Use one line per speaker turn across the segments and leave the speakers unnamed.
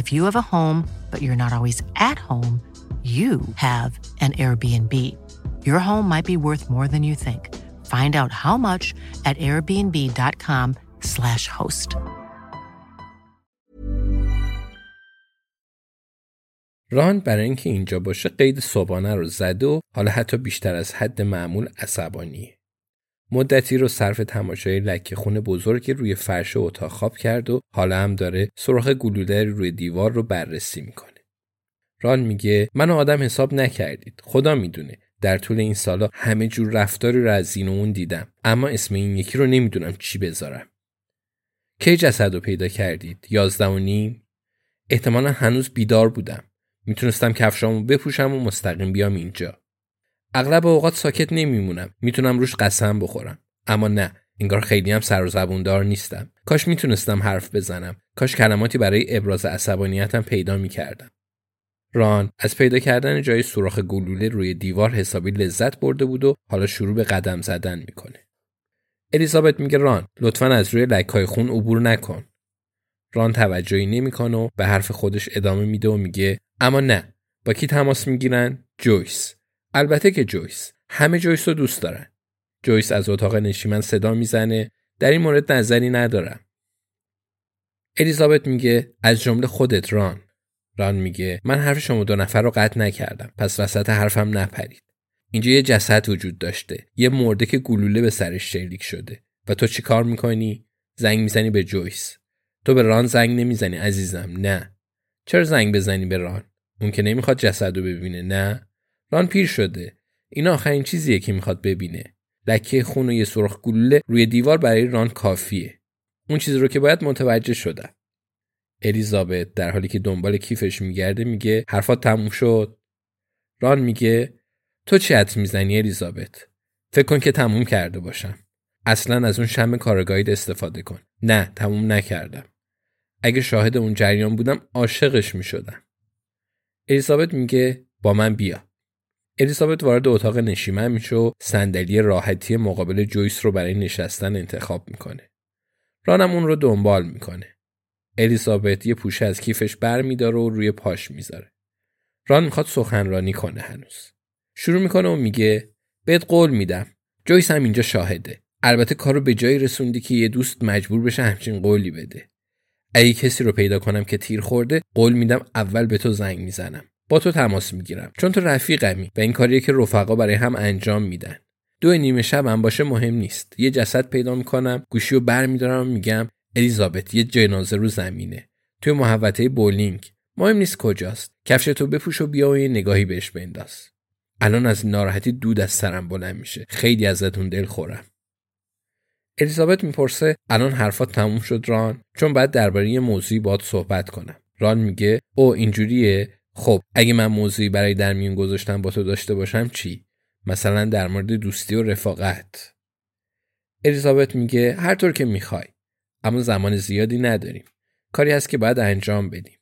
If you have a home, but you're not always at home, you have an Airbnb. Your home might be worth more than you think. Find out how much at airbnb.com/slash host.
ران برای اینکه اینجا باشه قید صبحانه رو زده و حالا حتی بیشتر از حد معمول عصبانیه. مدتی رو صرف تماشای لکه خون بزرگی روی فرش اتاق خواب کرد و حالا هم داره سراخ گلوله روی دیوار رو بررسی می‌کنه. ران میگه منو آدم حساب نکردید. خدا می‌دونه. در طول این سالا همه جور رفتاری رو از این و اون دیدم. اما اسم این یکی رو نمی‌دونم چی بذارم. کی جسد رو پیدا کردید؟ یازده و نیم. احتمالا هنوز بیدار بودم. می‌تونستم کفشامو بپوشم و مستقیم بیام اینجا. اغلب اوقات ساکت نمیمونم. می‌تونم روش قسم بخورم. اما نه انگار خیلی هم سر و زبوندار نیستم. کاش می‌تونستم حرف بزنم. کاش کلماتی برای ابراز عصبانیتم پیدا می‌کردم. ران از پیدا کردن جای سوراخ گلوله روی دیوار حسابی لذت برده بود و حالا شروع به قدم زدن می‌کنه. الیزابت میگه ران لطفا از روی لکای خون عبور نکن. ران توجهی نمی‌کنه و به حرف خودش ادامه میده و میگه اما نه با کی تماس می‌گیرن؟ جویس. البته که جویس همه جویس رو دوست دارن. جویس از اتاق نشیمن صدا می‌زنه در این مورد نظری ندارم. الیزابت میگه از جمله خودت ران. ران میگه من حرف شما دو نفر رو قطع نکردم پس وسط حرفم نپرید. اینجا یه جسد وجود داشته یه مرده که گلوله به سرش شلیک شده. و تو چی کار می‌کنی؟ زنگ می‌زنی به جویس. تو به ران زنگ نمی‌زنی عزیزم نه. چرا زنگ بزنی به ران؟ اون که نمی‌خواد جسد رو ببینه نه؟ ران پیر شده. این آخرین چیزیه که می‌خواد ببینه. لکه خون و یه سرخ گلوله روی دیوار برای ران کافیه. اون چیزی رو که باید متوجه شدم. الیزابت در حالی که دنبال کیفش میگرده میگه حرفات تموم شد. ران میگه تو چه حد می‌زنی الیزابت؟ فکر کن که تموم کرده باشم. اصلا از اون شم کارگاهید استفاده کن. نه تموم نکردم. اگه شاهد اون جریان بودم عاشقش می‌شدم. الیزابت میگه با من بیا. الیزابت وارد اتاق نشیمن میشه و صندلی راحتی مقابل جویس رو برای نشستن انتخاب می‌کنه رانم اون رو دنبال می‌کنه الیزابت یه پوشه از کیفش بر میداره و روی پاش می‌ذاره. ران می‌خواد سخنرانی کنه هنوز. شروع می‌کنه و میگه بهت قول میدم. جویس هم اینجا شاهده. البته کارو به جایی رسوندی که یه دوست مجبور بشه همچین قولی بده. اگه کسی رو پیدا کنم که تیر خورده قول میدم اول به تو زنگ می‌زنم. با تو تماس می‌گیرم چون تو رفیقمی و این کاریه که رفقا برای هم انجام میدن. دو نیمه شب هم باشه مهم نیست. یه جسد پیدا می‌کنم، گوشی رو بر میدارم و میگم الیزابت یه جنازه رو زمینه. توی محوطه بولینگ. مهم نیست کجاست. کفش تو بپوش و بیا و یه نگاهی بهش بنداز. الان از ناراحتی دود از سرم بلند میشه. خیلی ازتون دل خورم. الیزابت می‌پرسه الان حرفات تموم شد ران؟ چون بعد درباره یه موضوعی باید صحبت کنم. ران میگه او اینجوریه؟ خب اگه من موضوعی برای در میون گذاشتن با تو داشته باشم چی؟ مثلا در مورد دوستی و رفاقت. الیزابت میگه هر طور که می‌خوای اما زمان زیادی نداریم. کاری هست که باید انجام بدیم.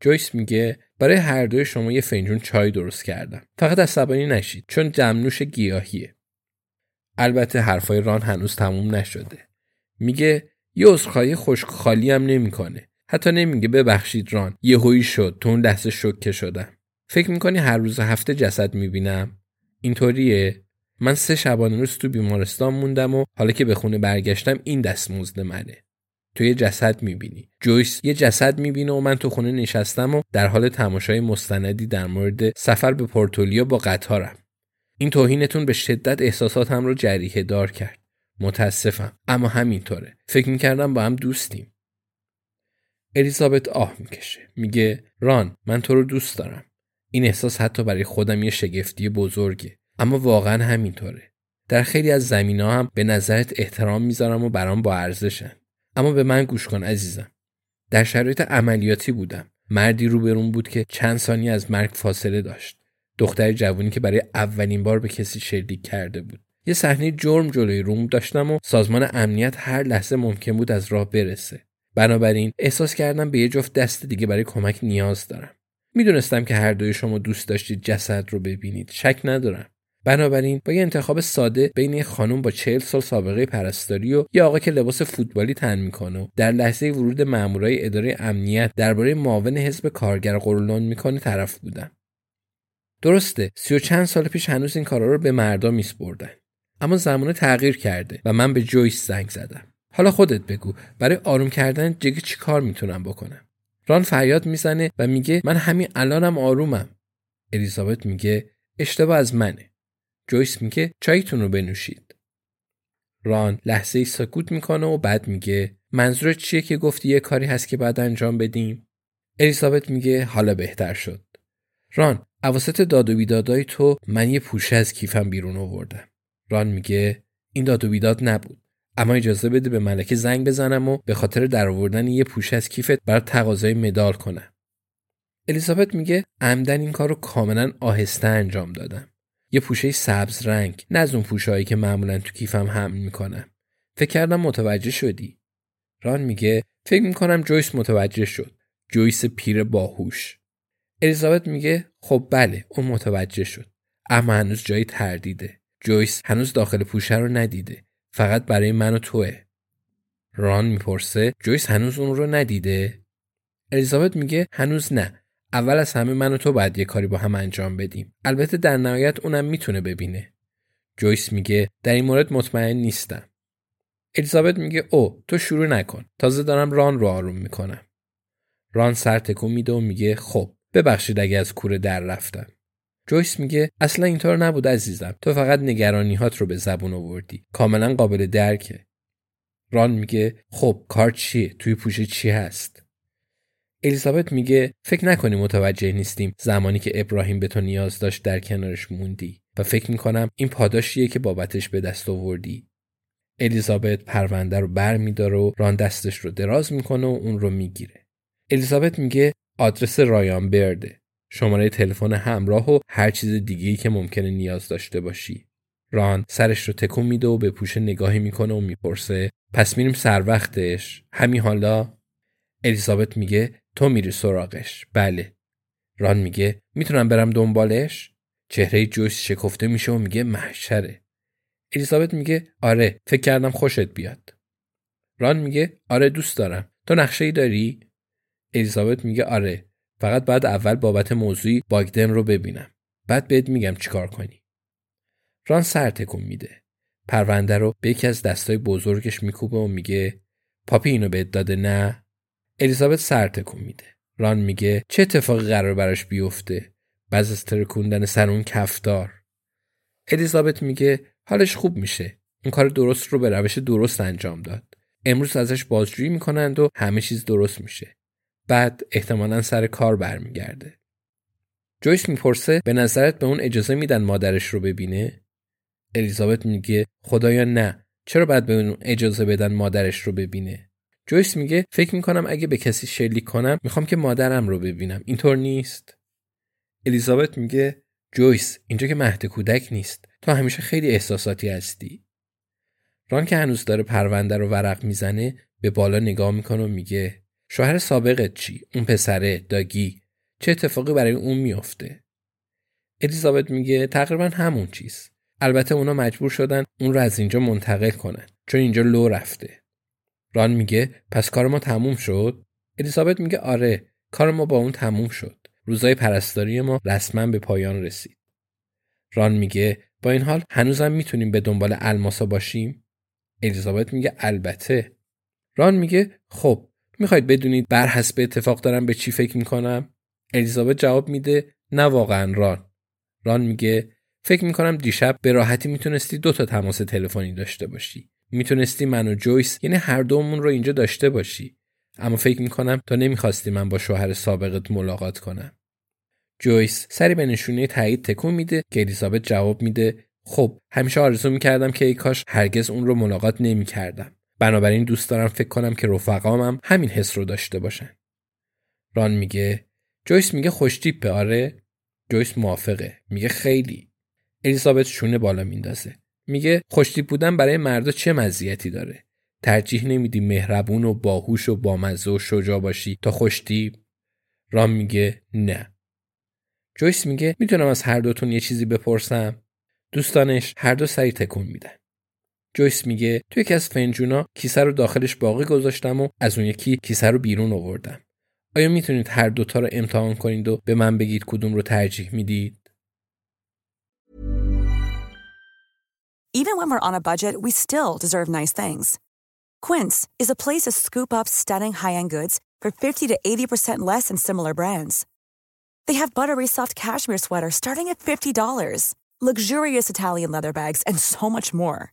جویس میگه برای هر دوی شما یه فنجون چای درست کردم. فقط عصبانی نشید چون جمنوش گیاهیه. البته حرفای ران هنوز تموم نشده. میگه یه عذرخواهی خشک خالی هم نمی‌کنه. حتی نمیگه ببخشید ران. یهویی شد. تو اون لحظه شوکه شدم. فکر می‌کنی هر روز هفته جسد می‌بینم؟ اینطوریه. من سه شبانه روز تو بیمارستان موندم و حالا که به خونه برگشتم این دستمزد منه. تو یه جسد می‌بینی. جویس یه جسد می‌بینه و من تو خونه نشستم و در حال تماشای مستندی در مورد سفر به پورتولیا با قطارم. این توهینتون به شدت احساساتم رو جریه دار کرد. متاسفم. اما همینطوره. فکر می‌کردم با هم دوستیم. الیزابت آه می‌کشه. میگه ران من تو رو دوست دارم. این احساس حتی برای خودم یه شگفتی بزرگه. اما واقعا همینطوره. در خیلی از زمین هم به نظرت احترام می‌ذارم و برام با ارزشن. اما به من گوش کن عزیزم. در شرایط عملیاتی بودم. مردی روبرون بود که چند ثانیه از مرگ فاصله داشت. دختر جوانی که برای اولین بار به کسی شلیک کرده بود. یه صحنه جرم جلوی روم داشتم و سازمان امنیت هر لحظه ممکن بود از راه برسه. بنابراین احساس کردم به یه جفت دست دیگه برای کمک نیاز دارم. می‌دونستم که هر دوی شما دوست داشتید جسد رو ببینید. شک ندارم. بنابراین با یه انتخاب ساده بین یه خانم با چهل سال سابقه پرستاری و یه آقا که لباس فوتبالی تن می‌کنه و در لحظه ورود مامورای اداره امنیت درباره معاون حزب کارگر قرولان می‌کنه طرف بودم. درسته سی و چند سال پیش هنوز این کارا رو به مردا میسپردن. اما زمانه تغییر کرده و من به جویس زنگ زدم. حالا خودت بگو برای آروم کردن جگه چی کار می‌تونم بکنم؟ ران فریاد می‌زنه و میگه من همین الانم آرومم. الیزابت میگه اشتباه از منه. جویس میگه چایتون رو بنوشید. ران لحظه ای سکوت می‌کنه و بعد میگه منظورت چیه که گفتی یه کاری هست که بعد انجام بدیم؟ الیزابت میگه حالا بهتر شد. ران اواسط داد و بیدادای تو من یه پوشه از کیفم بیرون آوردم. ران میگه این داد و بیداد نبود. اما اجازه بده به ملکه زنگ بزنم و به خاطر درآوردن یه پوشه از کیفت برای تقاضای مدال کنم. الیزابت میگه عمدن این کار رو کاملا آهسته انجام دادم. یه پوشه سبز رنگ نه از اون پوشهایی که معمولا تو کیفم حمل می‌کنم. فکر کردم متوجه شدی. ران میگه فکر می‌کنم جویس متوجه شد. جویس پیر باهوش. الیزابت میگه خب بله اون متوجه شد. اما هنوز جایی تردیده. جویس هنوز داخل پوشه رو ندیده. فقط برای من و توه. ران می‌پرسه جویس هنوز اون رو ندیده؟ الیزابت میگه هنوز نه. اول از همه من و تو باید یه کاری با هم انجام بدیم. البته در نهایت اونم می‌تونه ببینه. جویس میگه در این مورد مطمئن نیستم. الیزابت میگه او تو شروع نکن. تازه دارم ران رو آروم می‌کنم. ران سر تکون میده و میگه خب ببخشید اگه از کوره در رفتم. جویس میگه اصلا اینطور نبود عزیزم. تو فقط نگرانیهات رو به زبون آوردی. کاملا قابل درکه. ران میگه خب کار چیه؟ توی پوشه چی هست؟ الیزابت میگه فکر نکنی متوجه نیستیم زمانی که ابراهیم به تو نیاز داشت در کنارش موندی. و فکر می‌کنم این پاداشیه که بابتش به دست آوردی. الیزابت پرونده رو بر میداره و ران دستش رو دراز می‌کنه و اون رو می‌گیره. الیزابت میگه آدرس رایان برده. شماره تلفن همراه و هر چیز دیگه که ممکنه نیاز داشته باشی. ران سرش رو تکون میده و به پوشه نگاهی می‌کنه و می‌پرسه پس میریم سر وقتش؟ همین حالا الیزابت میگه تو میری سراغش. بله. ران میگه می‌تونم برم دنبالش؟ چهره جویس شکفته میشه و میگه محشره. الیزابت میگه آره فکر کردم خوشت بیاد. ران میگه آره دوست دارم. تو نقشه ای داری؟ الیزابت میگه آره. فقط بعد اول بابت موضوعی باگدن رو ببینم. بعد بهت میگم چیکار کنی. ران سر تکون میده. پرونده رو به یکی از دستای بزرگش میکوبه و میگه پاپی اینو بهت داده نه؟ الیزابت سر تکون میده. ران میگه چه اتفاقی قرار براش بیفته؟ بعد از ترکوندن سر اون کفدار. الیزابت میگه حالش خوب میشه. این کار درست رو به روش درست انجام داد. امروز ازش بازجویی می‌کنند و همه چیز درست میشه. بعد احتمالا سر کار برمیگرده. جویس می‌پرسه به نظرت به اون اجازه میدن مادرش رو ببینه؟ الیزابت میگه خدایا نه چرا باید به اون اجازه بدن مادرش رو ببینه؟ جویس میگه فکر می‌کنم اگه به کسی شلیک کنم می‌خوام که مادرم رو ببینم اینطور نیست. الیزابت میگه جویس اینجا که مهد کودک نیست تو همیشه خیلی احساساتی هستی. ران که هنوز داره پرونده رو ورق می‌زنه به بالا نگاه می‌کنه و میگه شوهر سابقت چی؟ اون پسره داگی. چه اتفاقی برای اون میافته؟ الیزابت میگه تقریبا همون چیز. البته اونا مجبور شدن اون رو از اینجا منتقل کنن چون اینجا لو رفته. ران میگه پس کار ما تموم شد؟ الیزابت میگه آره کار ما با اون تموم شد. روزای پرستاری ما رسما به پایان رسید. ران میگه با این حال هنوزم می‌تونیم به دنبال الماسا باشیم؟ الیزابت میگه البته. ران میگه خب می‌خواید بدونید بر حسب اتفاق دارم به چی فکر می‌کنم؟ الیزابت جواب میده نه واقعا ران. ران میگه فکر می‌کنم دیشب به راحتی می‌تونستی دو تا تماس تلفنی داشته باشی. می‌تونستی من و جویس یعنی هر دومون رو اینجا داشته باشی. اما فکر می‌کنم تا نمی‌خواستی من با شوهر سابقت ملاقات کنم. جویس سری به نشونه تایید تکون میده که الیزابت جواب میده خب همیشه آرزو می‌کردم که ای کاش هرگز اون رو ملاقات نمی‌کردم. بنابراین دوست دارم فکر کنم که رفقامم همین حس رو داشته باشن. ران میگه جویس میگه خوشتیپه آره. جویس موافقه. میگه خیلی. الیزابت شونه بالا میندازه. میگه خوشتیپ بودن برای مردا چه مزیتی داره؟ ترجیح نمیدی مهربون و باهوش و بامزه و شجاع باشی تا خوشتیپ رام میگه نه. جویس میگه می‌تونم از هر دوتون یه چیزی بپرسم؟ دوستانش هر دو سری تکون میدن. جویس میگه تو یکی از فنجونا کیسه رو داخلش باقی گذاشتم و از اون یکی کیسه رو بیرون آوردم آیا می‌تونید هر دوتا رو امتحان کنید و به من بگید کدوم رو ترجیح می‌دید
Even when we're on a budget, we still deserve nice things. Quince is a place to scoop up stunning high-end goods for 50 to 80% less than similar brands. They have buttery soft cashmere sweaters starting at $50, luxurious Italian leather bags, and so much more.